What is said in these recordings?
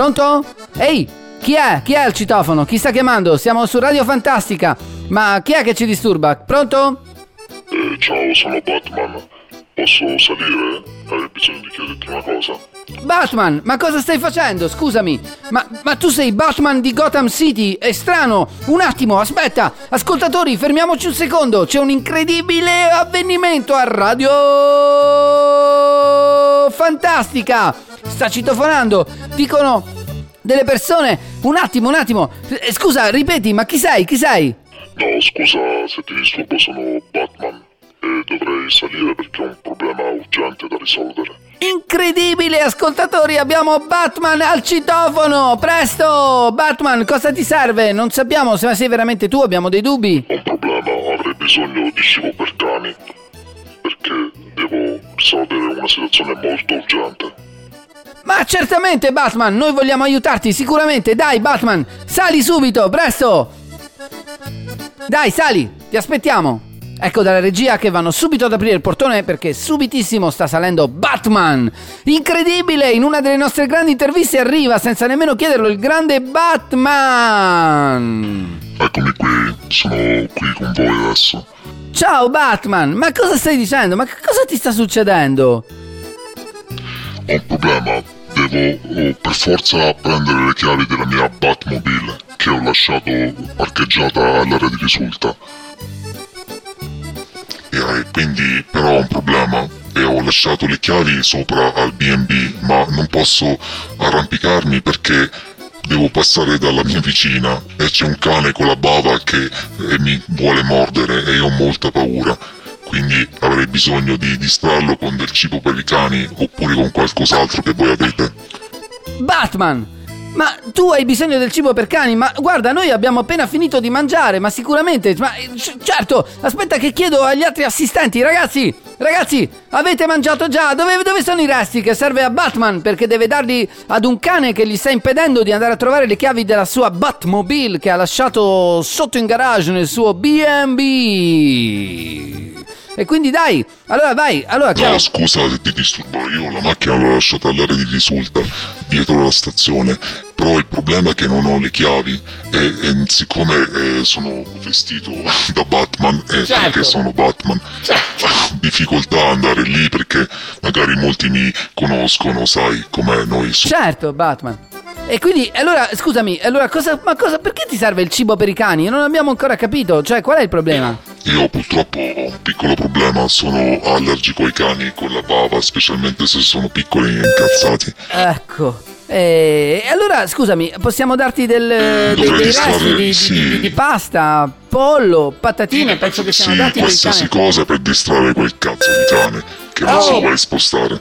Pronto? Ehi, chi è? Chi è al citofono? Chi sta chiamando? Siamo su Radio Fantastica. Ma chi è che ci disturba? Pronto? Eh, ciao, sono Batman. Posso salire? Hai bisogno di chiederti una cosa? Batman, ma cosa stai facendo? Scusami, ma, ma, tu sei Batman di Gotham City? È strano. Un attimo, aspetta. Ascoltatori, fermiamoci un secondo. C'è un incredibile avvenimento a Radio Fantastica. Sta citofonando. Dicono delle persone. Un attimo, un attimo. Eh, scusa, ripeti, ma chi sei? Chi sei? No, scusa se ti disturbo, sono Batman e dovrei salire perché ho un problema urgente da risolvere. Incredibile, ascoltatori, abbiamo Batman al citofono! Presto! Batman, cosa ti serve? Non sappiamo se sei veramente tu, abbiamo dei dubbi. Ho un problema, avrei bisogno di cibo per cani perché devo risolvere una situazione molto urgente. Ma certamente, Batman, noi vogliamo aiutarti, sicuramente. Dai, Batman, sali subito, presto! Dai, sali, ti aspettiamo. Ecco dalla regia che vanno subito ad aprire il portone perché subitissimo sta salendo Batman. Incredibile, in una delle nostre grandi interviste arriva senza nemmeno chiederlo il grande Batman. Eccomi qui, sono qui con voi adesso. Ciao Batman, ma cosa stai dicendo? Ma cosa ti sta succedendo? Ho un problema, devo oh, per forza prendere le chiavi della mia Batmobile che ho lasciato parcheggiata all'area di risulta e quindi però ho un problema. E ho lasciato le chiavi sopra al B&B ma non posso arrampicarmi perché devo passare dalla mia vicina. E c'è un cane con la bava che eh, mi vuole mordere e io ho molta paura. Quindi avrei bisogno di distrarlo con del cibo per i cani oppure con qualcos'altro che voi avete. Batman ma tu hai bisogno del cibo per cani? Ma guarda, noi abbiamo appena finito di mangiare, ma sicuramente. Ma c- certo, aspetta che chiedo agli altri assistenti, ragazzi! Ragazzi, avete mangiato già? Dove, dove, sono i resti che serve a Batman? Perché deve darli ad un cane che gli sta impedendo di andare a trovare le chiavi della sua Batmobile che ha lasciato sotto in garage nel suo BB. E quindi dai, allora vai, allora No, scusa se ti disturbo, io la macchina l'ho lasciata all'area di risulta, dietro la stazione, però il problema è che non ho le chiavi e, e siccome eh, sono vestito da Batman e eh, certo. perché sono Batman, certo. difficoltà andare lì perché magari molti mi conoscono, sai com'è noi. Su- certo, Batman. E quindi, allora, scusami, allora cosa, ma cosa, perché ti serve il cibo per i cani? Non abbiamo ancora capito, cioè qual è il problema? Io purtroppo ho un piccolo problema, sono allergico ai cani con la bava, specialmente se sono piccoli e incazzati. Ecco. E allora, scusami, possiamo darti del, eh, dei, dei resti di, sì. di, di, di, pasta, pollo, patatine, penso che siano sì, dati qualsiasi cosa per distrarre quel cazzo di cane che non oh. si vuole spostare.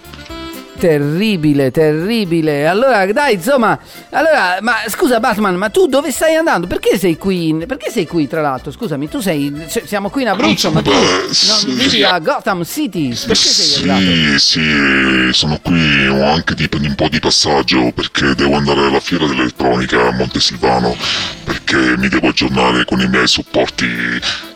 Terribile, terribile. Allora, dai, insomma. Allora, ma scusa, Batman, ma tu dove stai andando? Perché sei qui? Perché sei qui, tra l'altro? Scusami, tu sei. Siamo qui in Abruzzo, ma tu non vivi a Gotham City. Perché sei arrivato? Sì, sì, sono qui. Ho anche di, un po' di passaggio perché devo andare alla fiera dell'elettronica a Montesilvano. Perché mi devo aggiornare con i miei supporti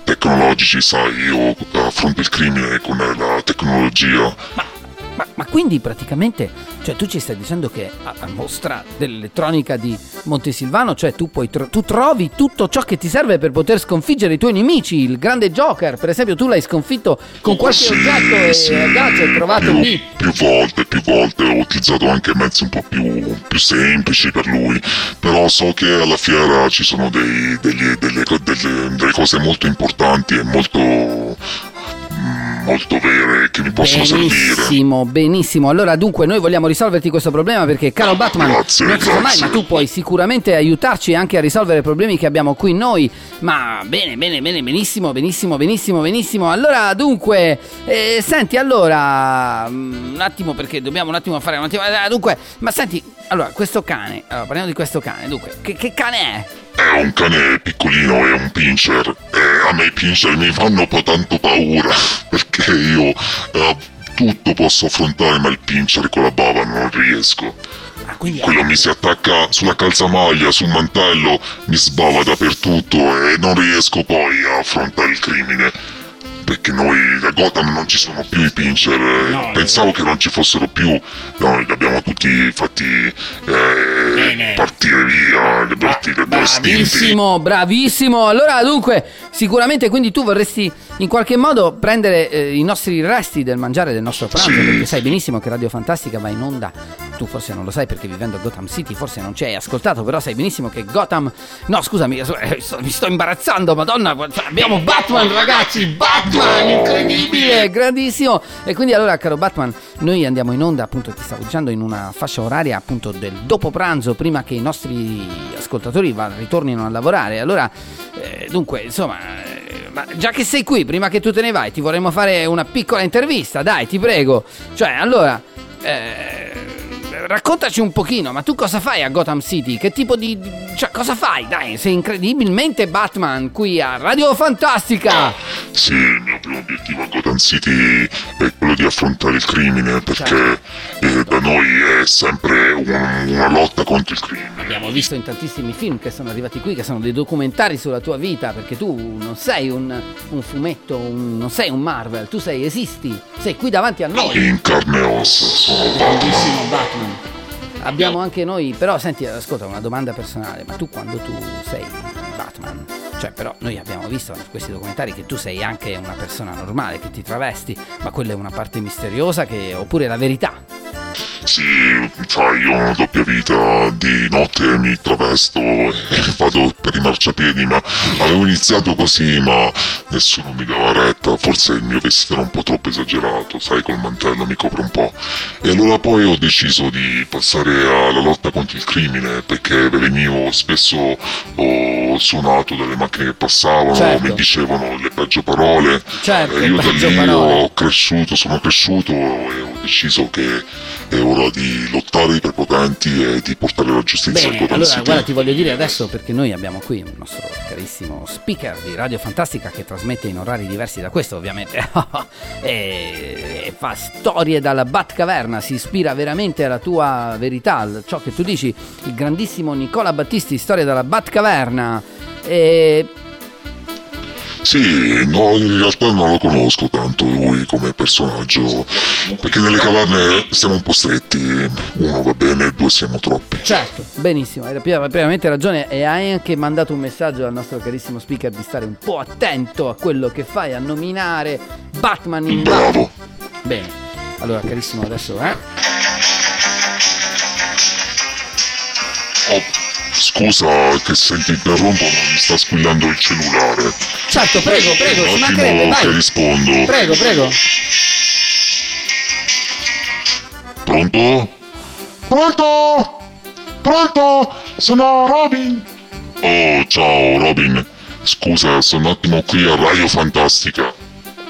tecnologici, sai, io affronto il crimine con la tecnologia. Ma ma, ma, quindi praticamente, cioè tu ci stai dicendo che a, a mostra dell'elettronica di Montesilvano, cioè tu, puoi tro- tu trovi tutto ciò che ti serve per poter sconfiggere i tuoi nemici, il grande Joker, per esempio tu l'hai sconfitto con qualche sì, oggetto e sì. gadget trovato più, lì. Più volte, più volte, ho utilizzato anche mezzi un po' più, più semplici per lui, però so che alla fiera ci sono dei, degli, delle, delle, delle cose molto importanti e molto molto vere che mi possono benissimo, servire. Benissimo, benissimo. Allora, dunque, noi vogliamo risolverti questo problema perché, caro Batman, grazie, non sa mai, ma tu puoi sicuramente aiutarci anche a risolvere i problemi che abbiamo qui noi. Ma bene, bene, bene, benissimo, benissimo, benissimo, benissimo. Allora, dunque, eh, senti, allora, mm, un attimo perché dobbiamo un attimo fare un attimo. Eh, dunque, ma senti, allora, questo cane, allora, parliamo di questo cane. Dunque, che, che cane è? È un cane piccolino, è un pincher. E a me i pincher mi fanno un po' tanto paura. Perché io eh, tutto posso affrontare, ma il pincher con la bava non riesco. Ah, Quello mi si attacca sulla calzamaglia, sul mantello, mi sbava dappertutto e non riesco poi a affrontare il crimine. Perché noi da Gotham non ci sono più i pincher. eh, No, Pensavo che non ci fossero più. Noi li abbiamo tutti fatti eh, partire via, li abbiamo estinti. Bravissimo, bravissimo. Allora, dunque, sicuramente quindi tu vorresti in qualche modo prendere eh, i nostri resti del mangiare del nostro pranzo, Sì. perché sai benissimo che Radio Fantastica va in onda. Tu forse non lo sai perché vivendo a Gotham City forse non ci hai ascoltato, però sai benissimo che Gotham No, scusami, eh, sto- mi sto imbarazzando, Madonna, cioè, abbiamo Batman, ragazzi, Batman, incredibile, grandissimo. E quindi allora, caro Batman, noi andiamo in onda, appunto, ti stavo dicendo, in una fascia oraria appunto del dopo pranzo, prima che i nostri ascoltatori ritornino a lavorare. Allora, eh, dunque, insomma, eh, già che sei qui, prima che tu te ne vai, ti vorremmo fare una piccola intervista, dai, ti prego. Cioè, allora, eh, raccontaci un pochino, ma tu cosa fai a Gotham City? Che tipo di... cioè, cosa fai? Dai, sei incredibilmente Batman qui a Radio Fantastica. Sì, il mio primo obiettivo a Gotham City è quello di affrontare il crimine, perché eh, da noi è sempre un- una lotta contro il crimine. Abbiamo visto in tantissimi film che sono arrivati qui, che sono dei documentari sulla tua vita, perché tu non sei un, un fumetto, un- non sei un Marvel, tu sei, esisti, sei qui davanti a noi. In carne e ossa, sono Batman. Batman. Abbiamo anche noi, però senti, ascolta una domanda personale, ma tu quando tu sei cioè però noi abbiamo visto in questi documentari che tu sei anche una persona normale, che ti travesti, ma quella è una parte misteriosa che, oppure la verità. Sì, sai, io ho una doppia vita, di notte mi travesto e vado per i marciapiedi, ma avevo iniziato così, ma nessuno mi dava retta, forse il mio vestito era un po' troppo esagerato, sai, col mantello mi copre un po'. E allora poi ho deciso di passare alla lotta contro il crimine, perché venivo spesso ho suonato dalle macchine che passavano, Certo. mi dicevano le peggio parole, Certo, e io da lì parole. ho cresciuto, sono cresciuto e ho deciso che è ora di lottare i prepotenti e di portare la giustizia Bene, Gotham allora guarda ti voglio dire adesso perché noi abbiamo qui un nostro carissimo speaker di Radio Fantastica che trasmette in orari diversi da questo ovviamente e, e fa storie dalla Batcaverna, si ispira veramente alla tua verità, a ciò che tu dici, il grandissimo Nicola Battisti, storia dalla Batcaverna. E Sì, no, in realtà non lo conosco tanto lui come personaggio, perché nelle caverne stiamo un po' stretti, uno va bene, due siamo troppi. Certo, benissimo, hai piena- pienamente ragione e hai anche mandato un messaggio al nostro carissimo speaker di stare un po' attento a quello che fai, a nominare Batman in Bravo. Bene, allora carissimo adesso, eh? Oh, scusa che se ti interrompo, ma mi sta squillando il cellulare. Certo, prego, prego, Un ci attimo mancherebbe, che vai. rispondo. Prego, prego. Pronto? Pronto? Pronto? Sono Robin. Oh, ciao Robin. Scusa, sono un attimo qui a Radio Fantastica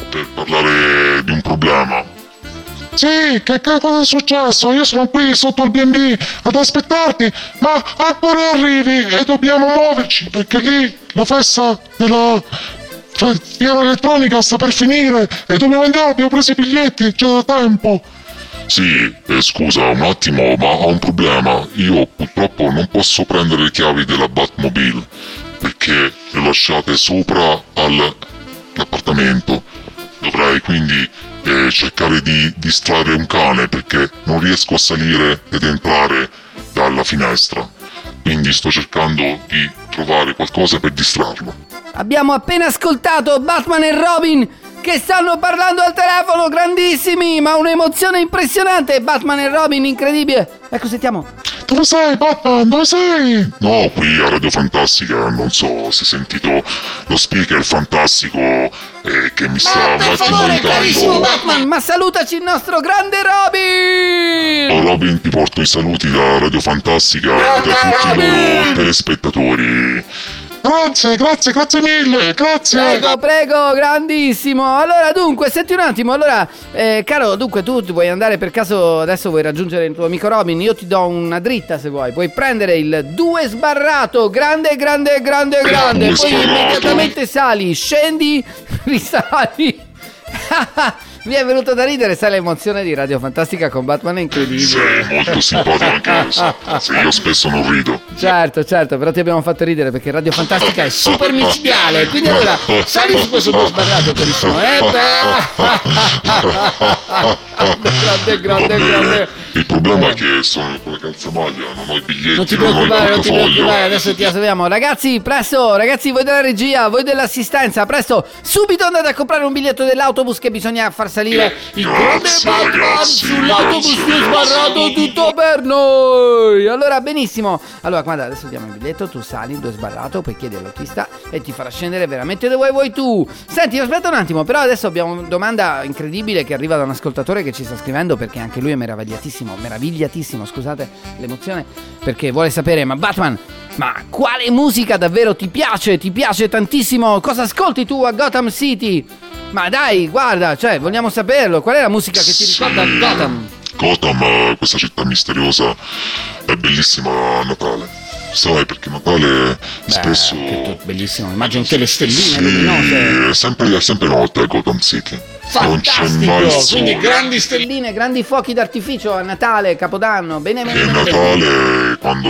per parlare di un problema. Sì, che cosa è successo? Io sono qui sotto il B&B ad aspettarti, ma ancora arrivi e dobbiamo muoverci perché lì la festa della fiera elettronica sta per finire e dobbiamo andare, abbiamo preso i biglietti già da tempo. Sì, eh, scusa un attimo, ma ho un problema. Io purtroppo non posso prendere le chiavi della Batmobile perché le lasciate sopra all'appartamento. Dovrei quindi eh, cercare di distrarre un cane perché non riesco a salire ed entrare dalla finestra. Quindi sto cercando di trovare qualcosa per distrarlo. Abbiamo appena ascoltato Batman e Robin che stanno parlando al telefono, grandissimi, ma un'emozione impressionante. Batman e Robin, incredibile. Ecco, sentiamo. Dove sei, Batman? Dove sei? No, qui a Radio Fantastica, non so se hai sentito lo speaker fantastico eh, che mi sta un attimo aiutando. Batman, ma salutaci il nostro grande Robin! Oh, Robin, ti porto i saluti da Radio Fantastica e da tutti i loro telespettatori. Grazie, grazie, grazie mille, grazie. Prego, prego, grandissimo. Allora, dunque, senti un attimo. Allora, eh, caro, dunque, tu vuoi andare per caso adesso vuoi raggiungere il tuo amico Robin? Io ti do una dritta se vuoi. Puoi prendere il 2 sbarrato, grande, grande, grande, grande. Poi sbarrato. immediatamente sali, scendi, risali. Mi è venuto da ridere, sai l'emozione di Radio Fantastica con Batman è incredibile. Sei molto simpatico anche se io spesso non rido. Certo, certo, però ti abbiamo fatto ridere perché Radio Fantastica è super micidiale. Quindi allora, sali su questo tuo sbarrato carissimo. Eh beh. grande, grande, grande. Il problema è che sono con la calzamaglia, non ho i biglietti, Non ti non preoccupare, non ti portafoglio. preoccupare, adesso ti assolviamo. Ragazzi, presto, ragazzi, voi della regia, voi dell'assistenza, presto, subito andate a comprare un biglietto dell'autobus che bisogna far salire il grande Batman sull'autobus che è sbarrato tutto per noi. Allora, benissimo. Allora, guarda, adesso diamo il biglietto, tu sali, è sbarrato, poi chiedi all'autista e ti farà scendere veramente dove vuoi tu. Senti, aspetta un attimo, però adesso abbiamo una domanda incredibile che arriva da un ascoltatore che ci sta scrivendo perché anche lui è meravigliatissimo, meravigliatissimo, scusate l'emozione, perché vuole sapere, ma Batman, ma quale musica davvero ti piace? Ti piace tantissimo? Cosa ascolti tu a Gotham City? Ma dai, guarda, cioè, vogliamo saperlo, qual è la musica che ti ricorda Gotham? Gotham, eh, questa città misteriosa, è bellissima a Natale. Sai, perché Natale spesso... bellissimo, immagino che le stelline Sì, luminose. è sempre, è sempre notte a Gotham City. Non c'è Fantastico! Quindi grandi stelline, grandi fuochi d'artificio a Natale, Capodanno. Bene, bene, E. Natale, quando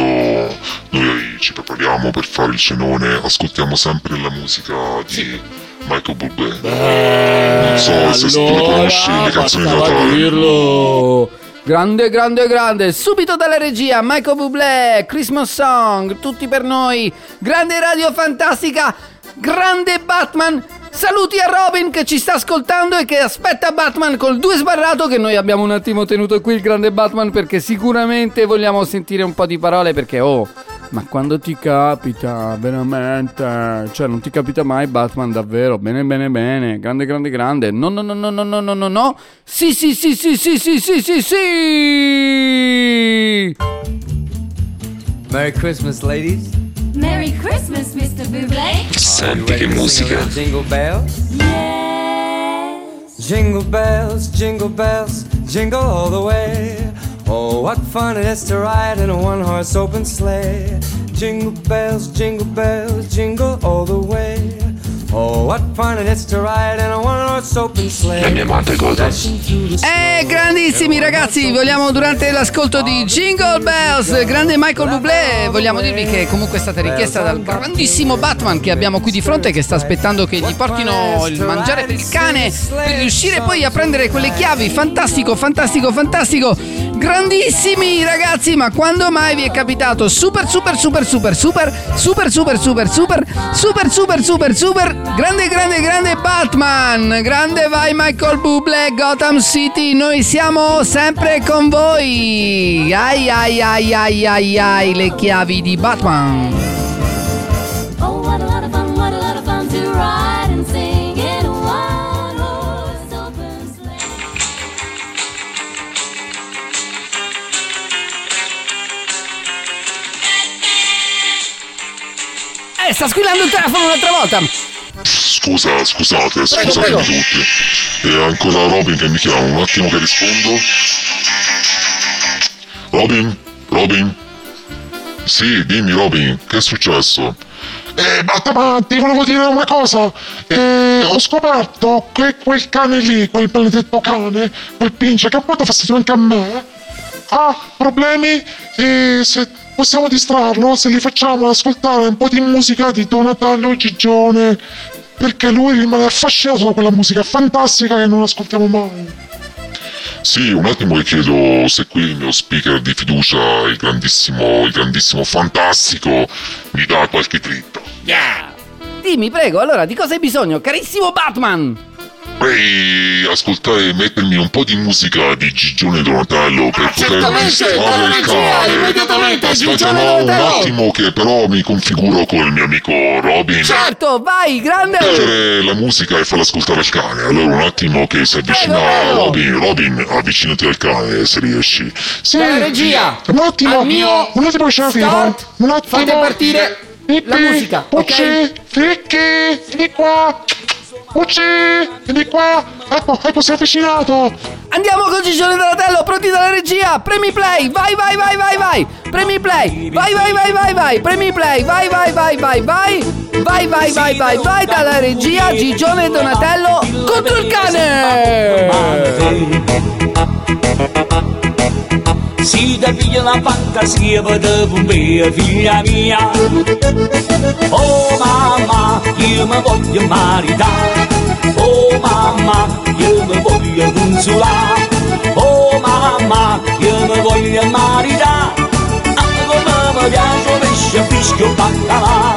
noi ci prepariamo per fare il cenone, ascoltiamo sempre la musica di Michael Bublé. non so se tu conosci le canzoni di Natale. dirlo. Grande, grande, grande. Subito dalla regia, Michael Bublé, Christmas Song, tutti per noi. Grande radio fantastica, grande Batman. Saluti a Robin che ci sta ascoltando e che aspetta Batman col due sbarrato che noi abbiamo un attimo tenuto qui il grande Batman perché sicuramente vogliamo sentire un po' di parole perché oh, ma quando ti capita veramente, cioè non ti capita mai Batman davvero, bene bene bene, grande grande grande. No no no no no no no no no. Sì sì sì sì sì sì sì sì sì. Merry Christmas, ladies. Merry Christmas, Mr. Bublé. Senti che musica. Jingle bells, Yes. jingle bells, jingle bells, jingle all the way. Oh, what fun it is to ride in a one-horse open sleigh. Jingle bells, jingle bells, jingle all the way. Oh, what fun it is to ride in a one-horse open sleigh. Dashing through the Eh, grandissimi ragazzi, vogliamo durante l'ascolto di Jingle Bells, grande Michael Bublé, vogliamo dirvi che comunque è stata richiesta dal grandissimo Batman che abbiamo qui di fronte che sta aspettando che gli portino il mangiare per il cane per riuscire poi a prendere quelle chiavi. Fantastico, fantastico, fantastico. Grandissimi ragazzi, ma quando mai vi è capitato super super super super super super super super super super super super super grande grande grande Batman, grande vai Michael Bublé Gotham City, noi siamo sempre con voi. Ai ai ai ai ai ai le chiavi di Batman. Eh, sta squillando il telefono un'altra volta. Scusa, scusate, scusate prego. tutti. E ancora Robin che mi chiama, un attimo che rispondo. Robin? Robin? Sì, dimmi Robin, che è successo? Eh, Batman, ti volevo dire una cosa. Eh, ho scoperto che quel cane lì, quel maledetto cane, quel pince che ha fatto fastidio anche a me, ha problemi e se possiamo distrarlo, se gli facciamo ascoltare un po' di musica di Donatello Gigione, perché lui rimane affascinato da quella musica fantastica che non ascoltiamo mai. Sì, un attimo che chiedo se qui il mio speaker di fiducia, il grandissimo, il grandissimo fantastico, mi dà qualche dritta. Dimmi, prego, allora di cosa hai bisogno, carissimo Batman? Vorrei ascoltare e mettermi un po' di musica di Gigione Donatello per poter certamente, distrarre dalla il regia, cane. immediatamente, Aspetta, no, un attimo che però mi configuro col mio amico Robin. Certo, vai, grande! Leggere la musica e farla ascoltare al cane. Allora un attimo che si avvicina Prego, prego. Robin. Robin, avvicinati al cane se riesci. Sì, Dalla regia, un attimo, al mio un attimo la start, Un attimo. fate partire la musica, Pucci, ok? Fricchi, vieni qua. Pucci, vieni qua. Ecco, ecco, si è avvicinato. Andiamo con Gigione Donatello, pronti dalla regia, premi play, vai vai vai vai vai, premi play, vai vai vai vai vai, premi play, vai vai vai vai vai, Vai, vai, vai, vai, vai dalla regia Gigione e Donatello contro il cane! Si da figlia la fantasia per bombea figlia mia. Oh mamma, io mi voglio maritare Oh mamma, io mi voglio consolare. Oh mamma, io mi voglio maritare Ah, come mi piace pesce, fischio, baccalà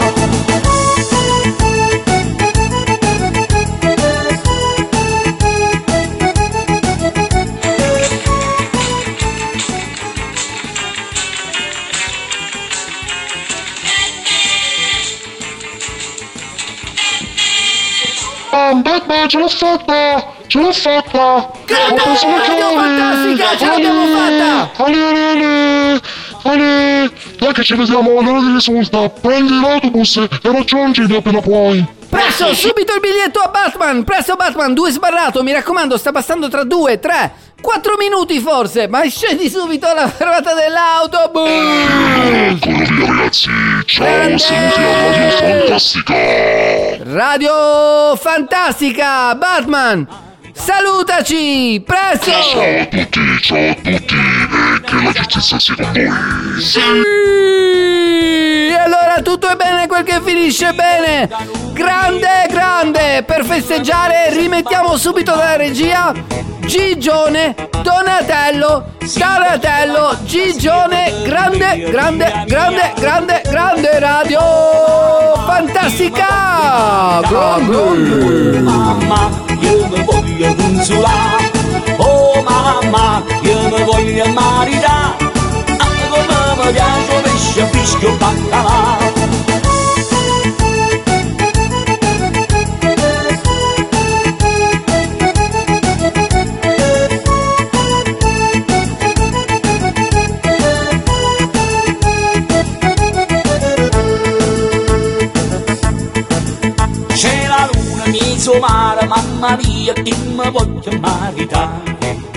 Ce l'ho fatta! Ce l'ho fatta! Grande! Ho preso chiavi! Fantastica, ce l'abbiamo fatta! Ale, ale, ale! Dai che ci vediamo all'ora di risulta! Prendi l'autobus e raggiungimi appena puoi! Presto, subito il biglietto a Batman! Presto Batman, due sbarrato, mi raccomando, sta passando tra due, tre, quattro minuti forse, ma scendi subito alla fermata dell'autobus! Eccolo via ragazzi, ciao, saluti a Radio Fantastica. Radio Fantastica, Batman! Salutaci! Presto! Ciao a tutti, ciao a tutti e che la giustizia sia con voi. Sì! Tutto è bene quel che finisce bene! Grande, grande! Per festeggiare rimettiamo subito dalla regia Gigione, Donatello, Donatello, Gigione, grande, grande, grande, grande, grande radio fantastica! Grande! mamma, io mi voglio consolare. Oh mamma, io mi voglio maritare. Mi piace pesce, fischio, baccalà. C'è la luna, mamma mia, che mi voglio maritare.